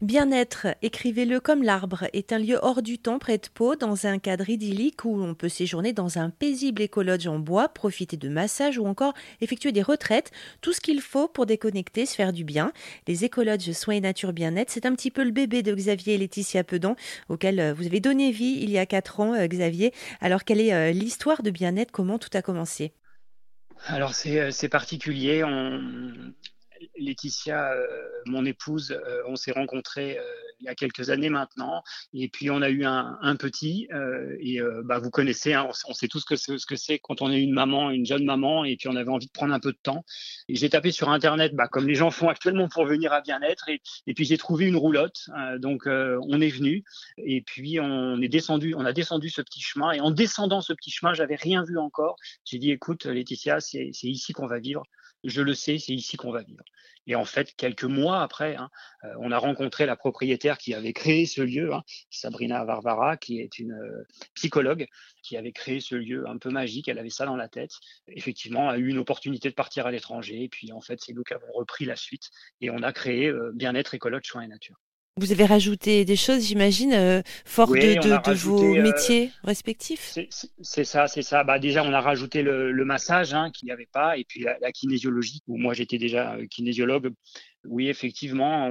Bien-être, écrivez-le comme l'arbre, est un lieu hors du temps près de Pau, dans un cadre idyllique où on peut séjourner dans un paisible écologe en bois, profiter de massages ou encore effectuer des retraites. Tout ce qu'il faut pour déconnecter, se faire du bien. Les écologes Soins et Nature Bien-être, c'est un petit peu le bébé de Xavier et Laetitia Pedan, auquel euh, vous avez donné vie il y a quatre ans, euh, Xavier. Alors, quelle est euh, l'histoire de Bien-être? Comment tout a commencé? Alors c'est particulier. On, Laetitia, euh, mon épouse, euh, on s'est rencontrés euh, il y a quelques années maintenant, et puis on a eu un, petit, et bah, vous connaissez, hein, on, sait tous ce que c'est quand on est une maman, une jeune maman, et puis on avait envie de prendre un peu de temps. Et j'ai tapé sur Internet, bah, comme les gens font actuellement pour venir à bien-être, et, puis j'ai trouvé une roulotte, donc on est venu, et puis on est descendu, on a descendu ce petit chemin, et en descendant ce petit chemin, j'avais rien vu encore. J'ai dit, écoute, Laetitia, c'est ici qu'on va vivre je le sais, c'est ici qu'on va vivre. Et en fait, quelques mois après, hein, euh, on a rencontré la propriétaire qui avait créé ce lieu, hein, Sabrina Varvara, qui est une euh, psychologue, qui avait créé ce lieu un peu magique. Elle avait ça dans la tête. Effectivement, a eu une opportunité de partir à l'étranger. Et puis, en fait, c'est nous qui avons repris la suite et on a créé euh, Bien-être, écologue, soins et nature. Vous avez rajouté des choses, j'imagine, euh, fort de, vos euh, métiers respectifs? C'est ça, c'est ça. Bah, déjà, on a rajouté le, massage hein, qu'il n'y avait pas, et puis la, kinésiologie, où moi j'étais déjà euh, kinésiologue. Oui, effectivement,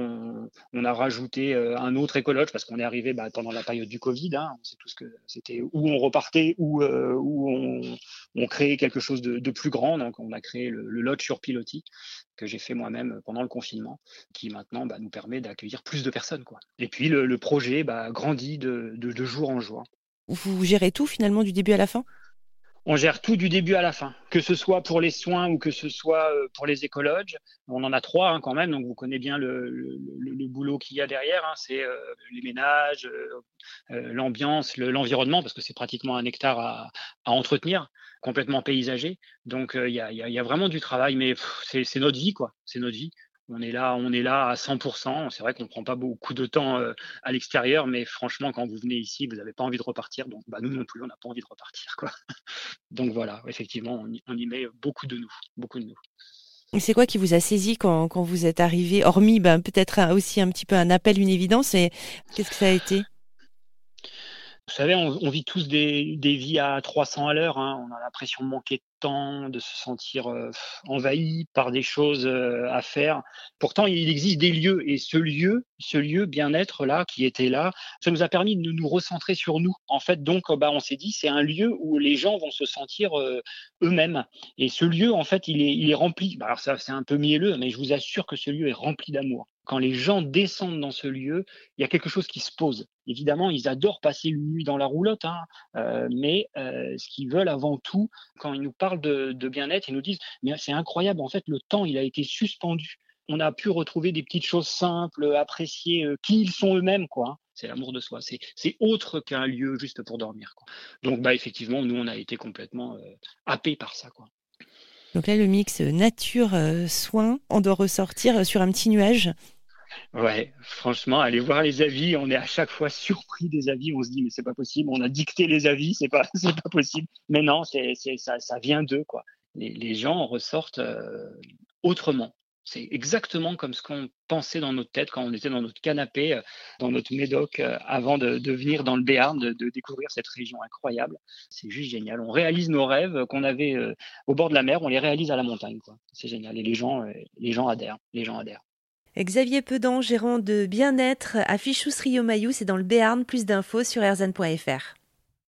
on, a rajouté un autre écologe parce qu'on est arrivé bah, pendant la période du Covid. Hein, on sait tous que c'était où on repartait, où, où on, on, créait quelque chose de, plus grand. Donc, on a créé le, le lodge sur pilotis que j'ai fait moi-même pendant le confinement, qui maintenant bah, nous permet d'accueillir plus de personnes. Et puis le, projet bah, grandit de, jour en jour. Vous gérez tout finalement du début à la fin? On gère tout du début à la fin, que ce soit pour les soins ou que ce soit euh, pour les écologes. On en a trois hein, quand même, donc vous connaissez bien le, le, boulot qu'il y a derrière. Hein. c'est euh, les ménages, euh, l'ambiance, l'environnement, parce que c'est pratiquement un hectare à, à entretenir complètement paysager. Donc il y, a, vraiment du travail, mais c'est notre vie, quoi. C'est notre vie. On est là, on est là à 100%. C'est vrai qu'on ne prend pas beaucoup de temps à l'extérieur, mais franchement, quand vous venez ici, vous n'avez pas envie de repartir. Donc, bah, nous non plus, on n'a pas envie de repartir. Quoi. Donc voilà, effectivement, on y, met beaucoup de nous, beaucoup de nous. C'est quoi qui vous a saisi quand, vous êtes arrivé, hormis ben, peut-être aussi un petit peu un appel, une évidence, et qu'est-ce que ça a été? Vous savez, on, vit tous des, vies à 300 à l'heure. Hein. On a l'impression de manquer de temps, de se sentir euh, envahi par des choses euh, à faire. Pourtant, il existe des lieux et ce lieu, ce lieu bien-être là, qui était là, ça nous a permis de nous recentrer sur nous. En fait, donc, bah, on s'est dit, c'est un lieu où les gens vont se sentir euh, eux-mêmes. Et ce lieu, en fait, il est, il est rempli. Bah, alors ça, c'est un peu mielleux, mais je vous assure que ce lieu est rempli d'amour quand les gens descendent dans ce lieu, il y a quelque chose qui se pose. Évidemment, ils adorent passer une nuit dans la roulotte, hein, euh, mais euh, ce qu'ils veulent avant tout, quand ils nous parlent de, bien-être, ils nous disent mais c'est incroyable, en fait, le temps, il a été suspendu. On a pu retrouver des petites choses simples, apprécier euh, qui ils sont eux-mêmes, quoi. Hein. C'est l'amour de soi. C'est autre qu'un lieu juste pour dormir. Donc, bah, effectivement, nous, on a été complètement happés par ça. Donc là, le mix nature-soin, on doit ressortir sur un petit nuage. Ouais, franchement, allez voir les avis. On est à chaque fois surpris des avis. On se dit, mais c'est pas possible. On a dicté les avis, c'est pas, pas possible. Mais non, c'est, ça, ça vient d'eux, quoi. Les, les gens ressortent euh, autrement. C'est exactement comme ce qu'on pensait dans notre tête quand on était dans notre canapé, euh, dans notre médoc, euh, avant de, venir dans le Béarn, de, découvrir cette région incroyable. C'est juste génial. On réalise nos rêves qu'on avait au bord de la mer, on les réalise à la montagne. C'est génial. Et les gens, adhèrent. Les gens adhèrent. Xavier Pedan, gérant de bien-être à Fichousserie au Maillou, c'est dans le Béarn. Plus d'infos sur erzan.fr.